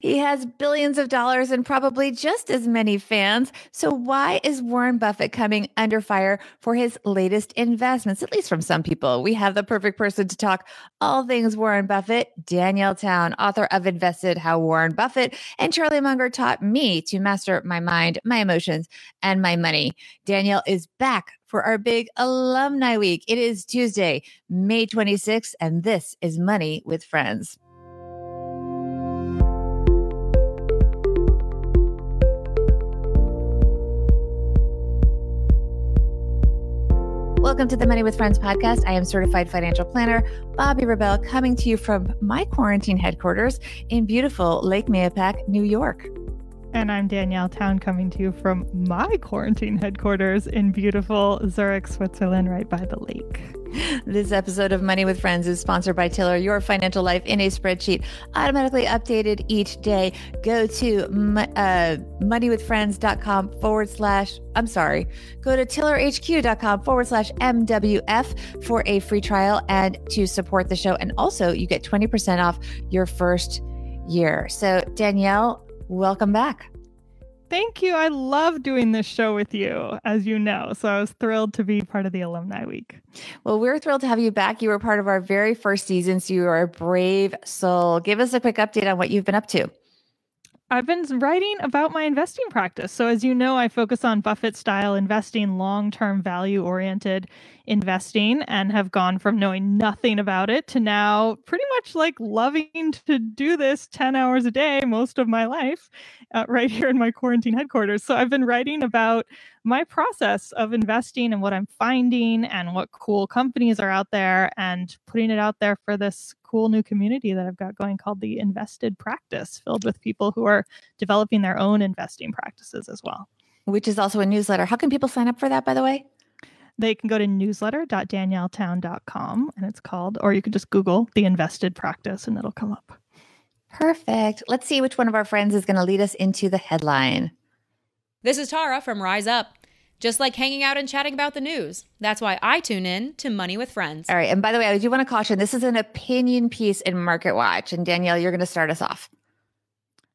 He has billions of dollars and probably just as many fans. So, why is Warren Buffett coming under fire for his latest investments? At least from some people. We have the perfect person to talk all things Warren Buffett, Danielle Town, author of Invested How Warren Buffett and Charlie Munger taught me to master my mind, my emotions, and my money. Danielle is back for our big alumni week. It is Tuesday, May 26th, and this is Money with Friends. Welcome to the Money with Friends podcast. I am certified financial planner Bobby Rebell coming to you from my quarantine headquarters in beautiful Lake Mahopac, New York. And I'm Danielle Town coming to you from my quarantine headquarters in beautiful Zurich, Switzerland, right by the lake. This episode of Money with Friends is sponsored by Tiller, your financial life in a spreadsheet, automatically updated each day. Go to uh, moneywithfriends.com forward slash, I'm sorry, go to tillerhq.com forward slash MWF for a free trial and to support the show. And also, you get 20% off your first year. So, Danielle, welcome back. Thank you. I love doing this show with you, as you know. So I was thrilled to be part of the Alumni Week. Well, we're thrilled to have you back. You were part of our very first season, so you are a brave soul. Give us a quick update on what you've been up to. I've been writing about my investing practice. So, as you know, I focus on Buffett style investing, long term value oriented investing, and have gone from knowing nothing about it to now pretty much like loving to do this 10 hours a day most of my life uh, right here in my quarantine headquarters. So, I've been writing about my process of investing and what I'm finding and what cool companies are out there and putting it out there for this cool new community that I've got going called the Invested Practice, filled with people who are developing their own investing practices as well. Which is also a newsletter. How can people sign up for that, by the way? They can go to newsletter.danielletown.com and it's called, or you can just Google the Invested Practice and it'll come up. Perfect. Let's see which one of our friends is going to lead us into the headline. This is Tara from Rise Up just like hanging out and chatting about the news. That's why I tune in to Money with Friends. All right. And by the way, I do want to caution this is an opinion piece in Market Watch. And Danielle, you're going to start us off.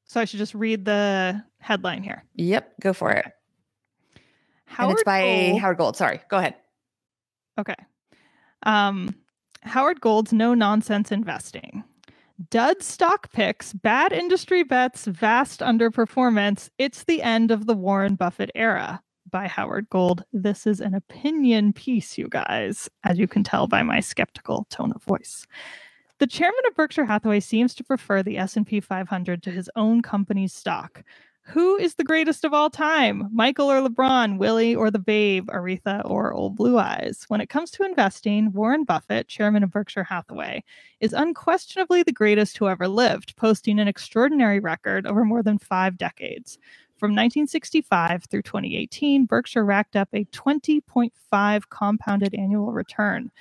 So I should just read the headline here. Yep. Go for it. Howard and it's by Gold. Howard Gold. Sorry. Go ahead. Okay. Um, Howard Gold's No Nonsense Investing. Dud stock picks, bad industry bets, vast underperformance. It's the end of the Warren Buffett era by Howard Gold. This is an opinion piece, you guys, as you can tell by my skeptical tone of voice. The chairman of Berkshire Hathaway seems to prefer the S&P 500 to his own company's stock. Who is the greatest of all time? Michael or LeBron, Willie or the Babe, Aretha or Old Blue Eyes? When it comes to investing, Warren Buffett, chairman of Berkshire Hathaway, is unquestionably the greatest who ever lived, posting an extraordinary record over more than five decades. From 1965 through 2018, Berkshire racked up a 20.5 compounded annual return,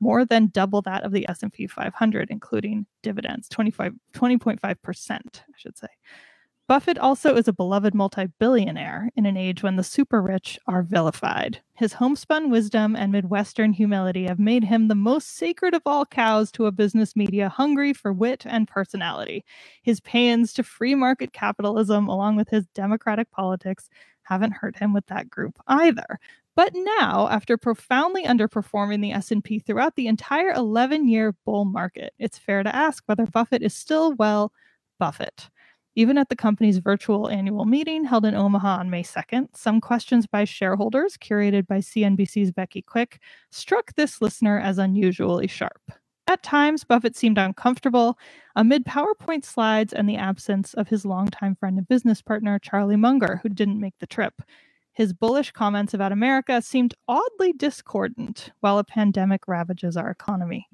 more than double that of the S&P 500 including dividends, 25 20.5%, I should say. Buffett also is a beloved multi billionaire in an age when the super rich are vilified. His homespun wisdom and Midwestern humility have made him the most sacred of all cows to a business media hungry for wit and personality. His paeans to free market capitalism, along with his democratic politics, haven't hurt him with that group either. But now, after profoundly underperforming the S&P throughout the entire 11-year bull market, it's fair to ask whether Buffett is still well Buffett. Even at the company's virtual annual meeting held in Omaha on May 2nd, some questions by shareholders, curated by CNBC's Becky Quick, struck this listener as unusually sharp. At times, Buffett seemed uncomfortable amid PowerPoint slides and the absence of his longtime friend and business partner, Charlie Munger, who didn't make the trip. His bullish comments about America seemed oddly discordant while a pandemic ravages our economy.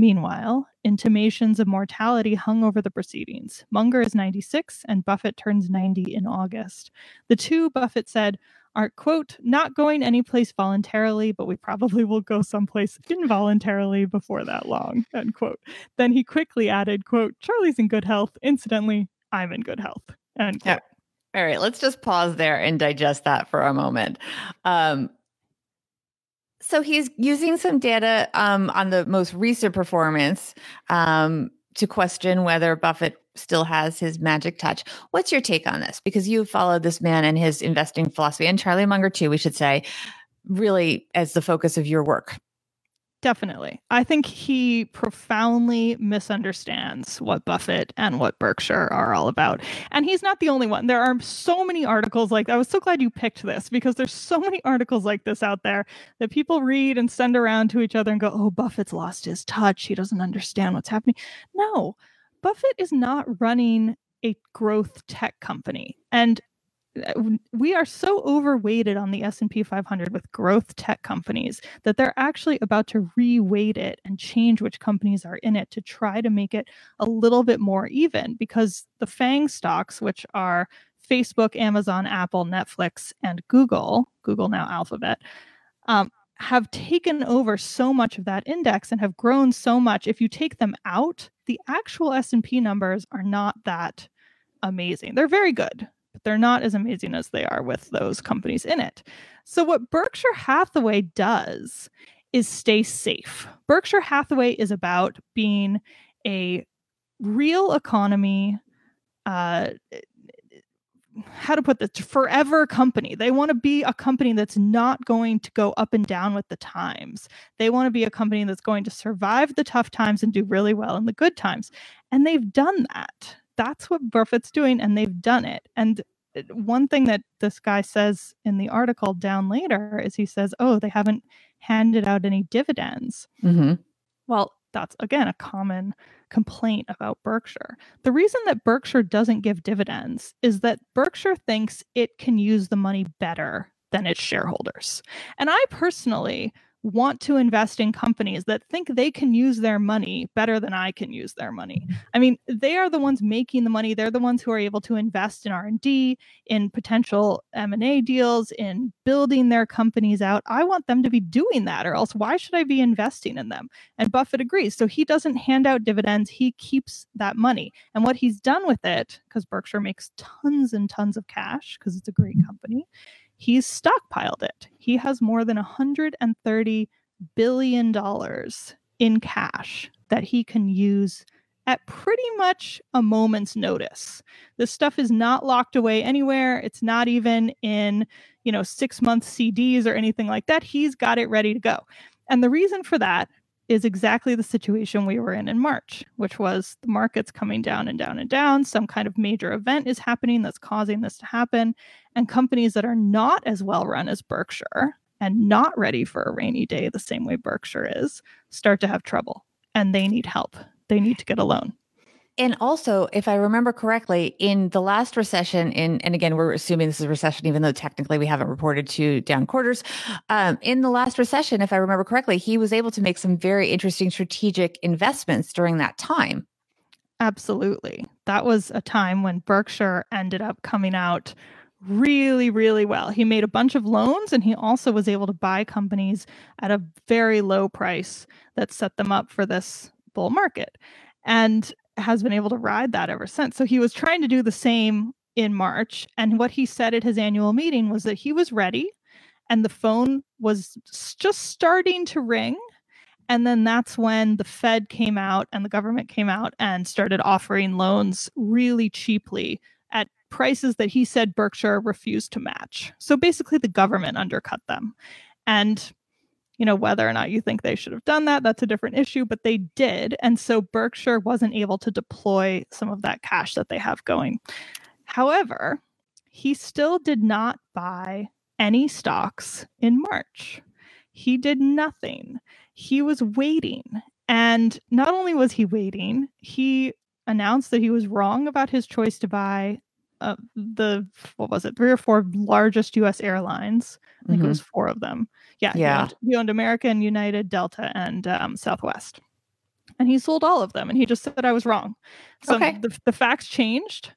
Meanwhile, intimations of mortality hung over the proceedings. Munger is 96 and Buffett turns 90 in August. The two, Buffett said, are, quote, not going anyplace voluntarily, but we probably will go someplace involuntarily before that long, end quote. Then he quickly added, quote, Charlie's in good health. Incidentally, I'm in good health, end quote. Yeah. All right, let's just pause there and digest that for a moment. Um, so he's using some data um, on the most recent performance um, to question whether Buffett still has his magic touch. What's your take on this? Because you followed this man and his investing philosophy, and Charlie Munger too, we should say, really as the focus of your work. Definitely. I think he profoundly misunderstands what Buffett and what Berkshire are all about. And he's not the only one. There are so many articles like I was so glad you picked this because there's so many articles like this out there that people read and send around to each other and go, "Oh, Buffett's lost his touch. He doesn't understand what's happening." No. Buffett is not running a growth tech company. And we are so overweighted on the S&P 500 with growth tech companies that they're actually about to reweight it and change which companies are in it to try to make it a little bit more even because the FANG stocks which are Facebook, Amazon, Apple, Netflix and Google, Google now Alphabet, um, have taken over so much of that index and have grown so much if you take them out the actual S&P numbers are not that amazing. They're very good they're not as amazing as they are with those companies in it. So, what Berkshire Hathaway does is stay safe. Berkshire Hathaway is about being a real economy, uh, how to put this, forever company. They want to be a company that's not going to go up and down with the times. They want to be a company that's going to survive the tough times and do really well in the good times. And they've done that that's what Buffett's doing, and they've done it. And uh, one thing that this guy says in the article down later is he says, "Oh, they haven't handed out any dividends." Mm-hmm. Well, that's again a common complaint about Berkshire. The reason that Berkshire doesn't give dividends is that Berkshire thinks it can use the money better than its shareholders. And I personally want to invest in companies that think they can use their money better than I can use their money. Mm-hmm. I mean, they are the ones making the money. They're the ones who are able to invest in R&D, in potential M&A deals, in building their companies out. I want them to be doing that or else why should I be investing in them? And Buffett agrees. So he doesn't hand out dividends, he keeps that money. And what he's done with it cuz Berkshire makes tons and tons of cash because it's a great mm-hmm. company he's stockpiled it. He has more than 130 billion dollars in cash that he can use at pretty much a moment's notice. This stuff is not locked away anywhere. It's not even in, you know, 6 month CDs or anything like that. He's got it ready to go. And the reason for that is exactly the situation we were in in March, which was the markets coming down and down and down. Some kind of major event is happening that's causing this to happen. And companies that are not as well run as Berkshire and not ready for a rainy day the same way Berkshire is start to have trouble and they need help. They need to get a loan. And also, if I remember correctly, in the last recession, in and again, we're assuming this is a recession, even though technically we haven't reported to down quarters. Um, in the last recession, if I remember correctly, he was able to make some very interesting strategic investments during that time. Absolutely. That was a time when Berkshire ended up coming out really, really well. He made a bunch of loans and he also was able to buy companies at a very low price that set them up for this bull market. And has been able to ride that ever since. So he was trying to do the same in March. And what he said at his annual meeting was that he was ready and the phone was just starting to ring. And then that's when the Fed came out and the government came out and started offering loans really cheaply at prices that he said Berkshire refused to match. So basically, the government undercut them. And you know, whether or not you think they should have done that, that's a different issue, but they did. And so Berkshire wasn't able to deploy some of that cash that they have going. However, he still did not buy any stocks in March. He did nothing. He was waiting. And not only was he waiting, he announced that he was wrong about his choice to buy uh, the what was it three or four largest U.S. airlines. I think mm-hmm. it was four of them. Yeah, yeah. He owned, he owned American, United, Delta, and um, Southwest, and he sold all of them. And he just said I was wrong. So okay. the the facts changed,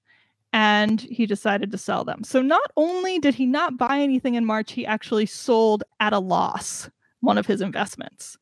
and he decided to sell them. So not only did he not buy anything in March, he actually sold at a loss one of his investments.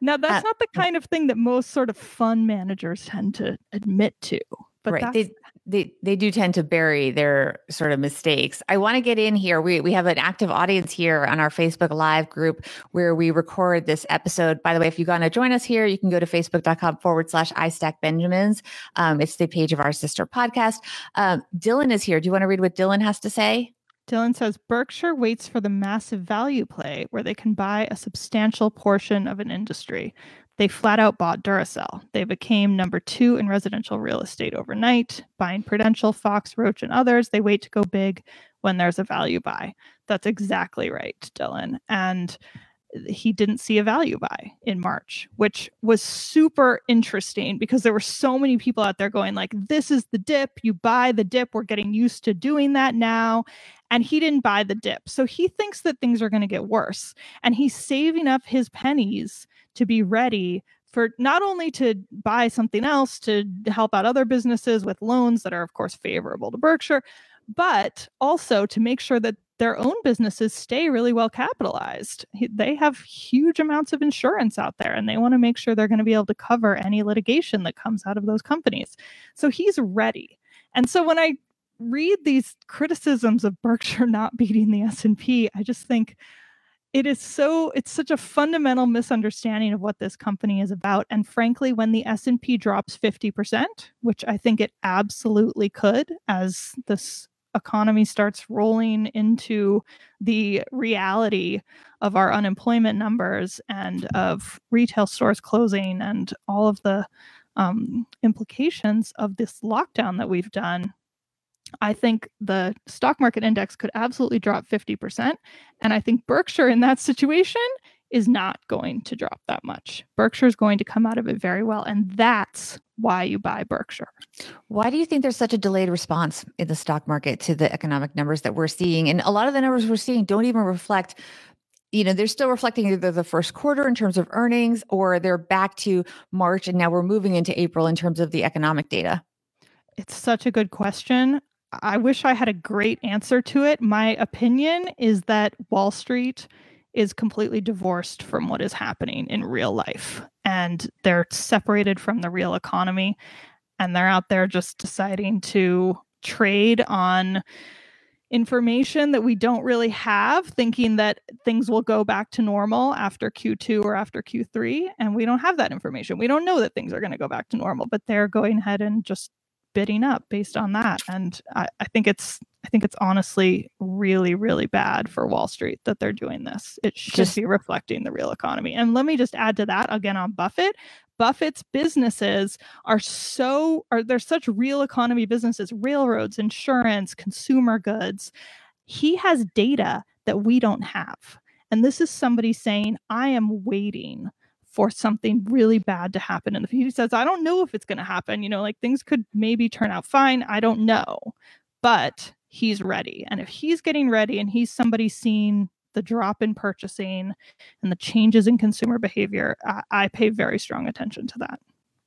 Now that's uh, not the kind of thing that most sort of fund managers tend to admit to. But right. They, they they do tend to bury their sort of mistakes. I want to get in here. We we have an active audience here on our Facebook Live group where we record this episode. By the way, if you want to join us here, you can go to facebook.com forward slash iStack Benjamins. Um, it's the page of our sister podcast. Um, Dylan is here. Do you want to read what Dylan has to say? Dylan says Berkshire waits for the massive value play where they can buy a substantial portion of an industry. They flat out bought Duracell. They became number two in residential real estate overnight, buying Prudential, Fox, Roach, and others. They wait to go big when there's a value buy. That's exactly right, Dylan. And he didn't see a value buy in March, which was super interesting because there were so many people out there going like this is the dip, you buy the dip, we're getting used to doing that now. And he didn't buy the dip. So he thinks that things are going to get worse and he's saving up his pennies to be ready for not only to buy something else to help out other businesses with loans that are, of course, favorable to Berkshire, but also to make sure that their own businesses stay really well capitalized. They have huge amounts of insurance out there and they want to make sure they're going to be able to cover any litigation that comes out of those companies. So he's ready. And so when I read these criticisms of Berkshire not beating the S&P, I just think it is so it's such a fundamental misunderstanding of what this company is about. And frankly when the s&p drops 50% which i think it absolutely could as this economy starts rolling into the reality of our unemployment numbers and of retail stores closing and all of the um, implications of this lockdown that we've done I think the stock market index could absolutely drop 50%. And I think Berkshire in that situation is not going to drop that much. Berkshire is going to come out of it very well. And that's why you buy Berkshire. Why do you think there's such a delayed response in the stock market to the economic numbers that we're seeing? And a lot of the numbers we're seeing don't even reflect you know, they're still reflecting either the first quarter in terms of earnings or they're back to March and now we're moving into April in terms of the economic data. It's such a good question. I wish I had a great answer to it. My opinion is that Wall Street is completely divorced from what is happening in real life and they're separated from the real economy and they're out there just deciding to trade on information that we don't really have thinking that things will go back to normal after Q2 or after Q3 and we don't have that information. We don't know that things are going to go back to normal, but they're going ahead and just bidding up based on that. And I, I think it's I think it's honestly really, really bad for Wall Street that they're doing this. It should just, be reflecting the real economy. And let me just add to that again on Buffett. Buffett's businesses are so are they're such real economy businesses, railroads, insurance, consumer goods. He has data that we don't have. And this is somebody saying, I am waiting for something really bad to happen in the future. He says, I don't know if it's going to happen. You know, like things could maybe turn out fine. I don't know. But he's ready. And if he's getting ready and he's somebody seeing the drop in purchasing and the changes in consumer behavior, I, I pay very strong attention to that.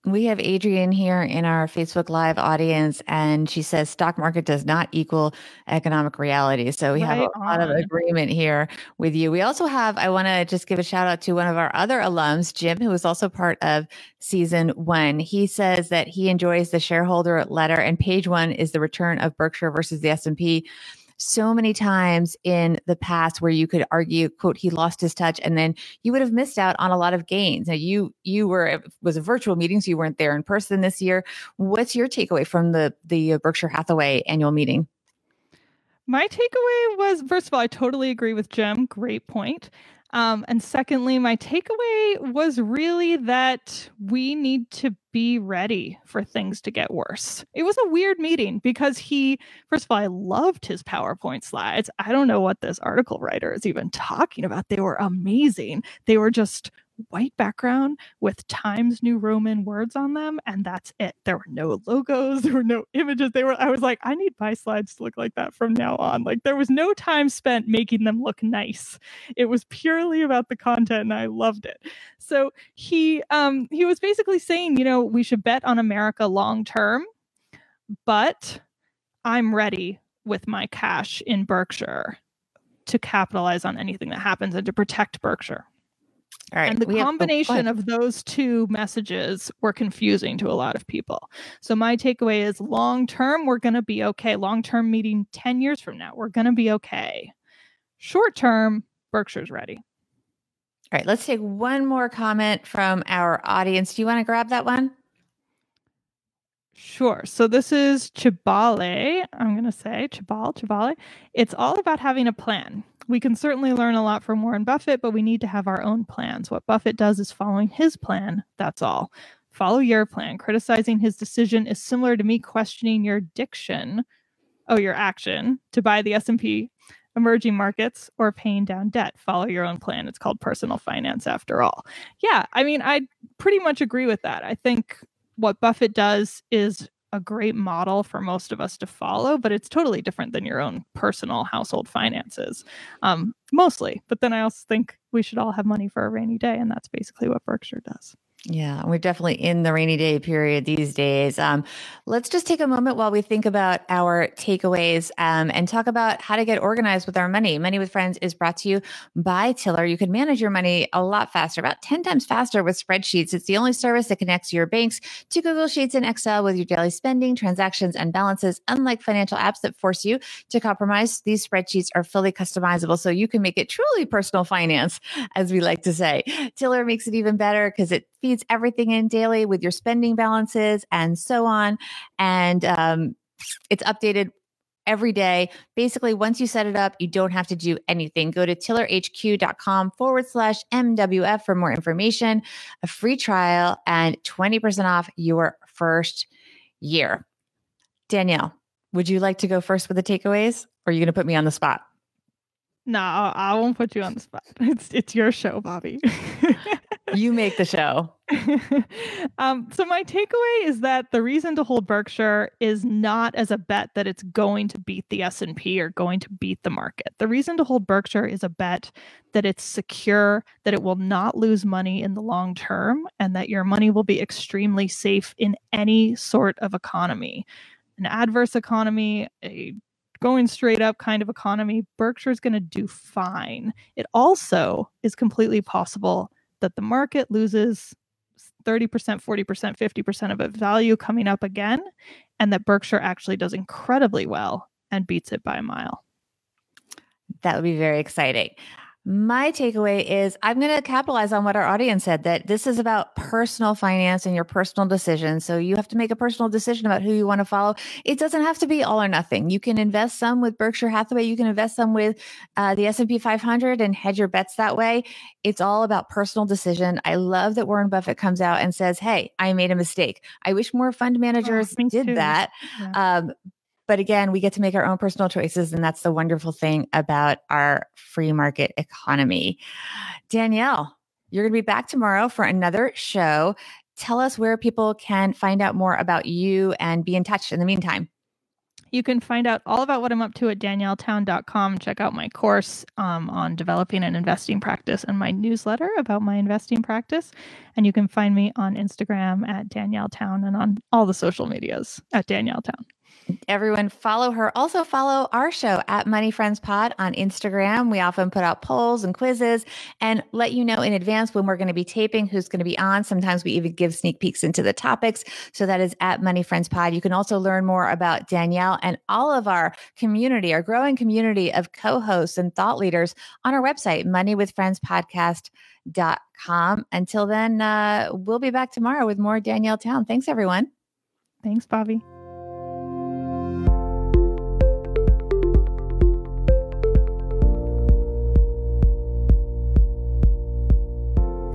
We have Adrian here in our Facebook Live audience, and she says stock market does not equal economic reality. So we right have a on. lot of agreement here with you. We also have, I want to just give a shout out to one of our other alums, Jim, who was also part of season one. He says that he enjoys the shareholder letter, and page one is the return of Berkshire versus the S&P so many times in the past where you could argue quote he lost his touch and then you would have missed out on a lot of gains. Now you you were it was a virtual meeting so you weren't there in person this year. What's your takeaway from the the berkshire hathaway annual meeting? My takeaway was first of all i totally agree with jim. Great point um, and secondly, my takeaway was really that we need to be ready for things to get worse. It was a weird meeting because he, first of all, I loved his PowerPoint slides. I don't know what this article writer is even talking about. They were amazing. They were just white background with Times New Roman words on them, and that's it. There were no logos, there were no images. They were, I was like, I need my slides to look like that from now on. Like there was no time spent making them look nice. It was purely about the content, and I loved it. So he um he was basically saying, you know, we should bet on America long term, but I'm ready with my cash in Berkshire to capitalize on anything that happens and to protect Berkshire. All right. and the combination of those two messages were confusing to a lot of people. So my takeaway is long term, we're going to be okay. Long term meeting 10 years from now, we're going to be okay. Short term, Berkshire's ready. All right, let's take one more comment from our audience. Do you want to grab that one? Sure. So this is Chibale. I'm going to say Chibal, Chibale. It's all about having a plan. We can certainly learn a lot from Warren Buffett, but we need to have our own plans. What Buffett does is following his plan. That's all. Follow your plan. Criticizing his decision is similar to me questioning your diction, oh, your action to buy the S&P emerging markets or paying down debt. Follow your own plan. It's called personal finance after all. Yeah, I mean, I pretty much agree with that. I think what Buffett does is a great model for most of us to follow, but it's totally different than your own personal household finances, um, mostly. But then I also think we should all have money for a rainy day, and that's basically what Berkshire does. Yeah, we're definitely in the rainy day period these days. Um, let's just take a moment while we think about our takeaways um, and talk about how to get organized with our money. Money with Friends is brought to you by Tiller. You can manage your money a lot faster, about 10 times faster with spreadsheets. It's the only service that connects your banks to Google Sheets and Excel with your daily spending, transactions, and balances. Unlike financial apps that force you to compromise, these spreadsheets are fully customizable so you can make it truly personal finance, as we like to say. Tiller makes it even better because it feeds everything in daily with your spending balances and so on. And um, it's updated every day. Basically, once you set it up, you don't have to do anything. Go to tillerhq.com forward slash MWF for more information, a free trial, and 20% off your first year. Danielle, would you like to go first with the takeaways or are you going to put me on the spot? No, I won't put you on the spot. It's it's your show, Bobby. You make the show. um, so my takeaway is that the reason to hold Berkshire is not as a bet that it's going to beat the S&P or going to beat the market. The reason to hold Berkshire is a bet that it's secure, that it will not lose money in the long term, and that your money will be extremely safe in any sort of economy. An adverse economy, a going straight up kind of economy, Berkshire's going to do fine. It also is completely possible that the market loses 30%, 40%, 50% of its value coming up again, and that Berkshire actually does incredibly well and beats it by a mile. That would be very exciting. My takeaway is I'm going to capitalize on what our audience said that this is about personal finance and your personal decisions. So you have to make a personal decision about who you want to follow. It doesn't have to be all or nothing. You can invest some with Berkshire Hathaway. You can invest some with uh, the S&P 500 and hedge your bets that way. It's all about personal decision. I love that Warren Buffett comes out and says, "Hey, I made a mistake. I wish more fund managers me did too. that." Yeah. Um, but again, we get to make our own personal choices. And that's the wonderful thing about our free market economy. Danielle, you're going to be back tomorrow for another show. Tell us where people can find out more about you and be in touch in the meantime. You can find out all about what I'm up to at danielletown.com. Check out my course um, on developing an investing practice and my newsletter about my investing practice. And you can find me on Instagram at Danielle Town and on all the social medias at Danielle Town. Everyone follow her. Also follow our show at Money Friends Pod on Instagram. We often put out polls and quizzes and let you know in advance when we're going to be taping, who's going to be on. Sometimes we even give sneak peeks into the topics. So that is at Money Friends Pod. You can also learn more about Danielle and all of our community, our growing community of co-hosts and thought leaders on our website, moneywithfriendspodcast.com. Until then, uh, we'll be back tomorrow with more Danielle Town. Thanks, everyone. Thanks, Bobby.